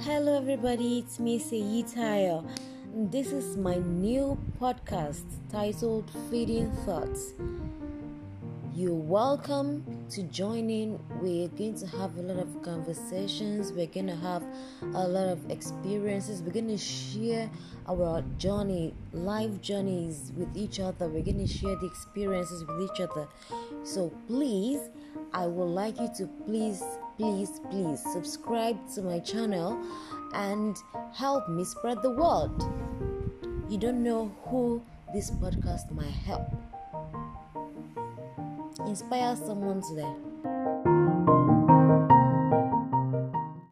Hello, everybody, it's me, Seyitayo. This is my new podcast titled Feeding Thoughts. You're welcome to join in. We're going to have a lot of conversations, we're going to have a lot of experiences, we're going to share our journey, life journeys with each other, we're going to share the experiences with each other. So, please, I would like you to please please, please subscribe to my channel and help me spread the word. You don't know who this podcast might help inspire someone's there.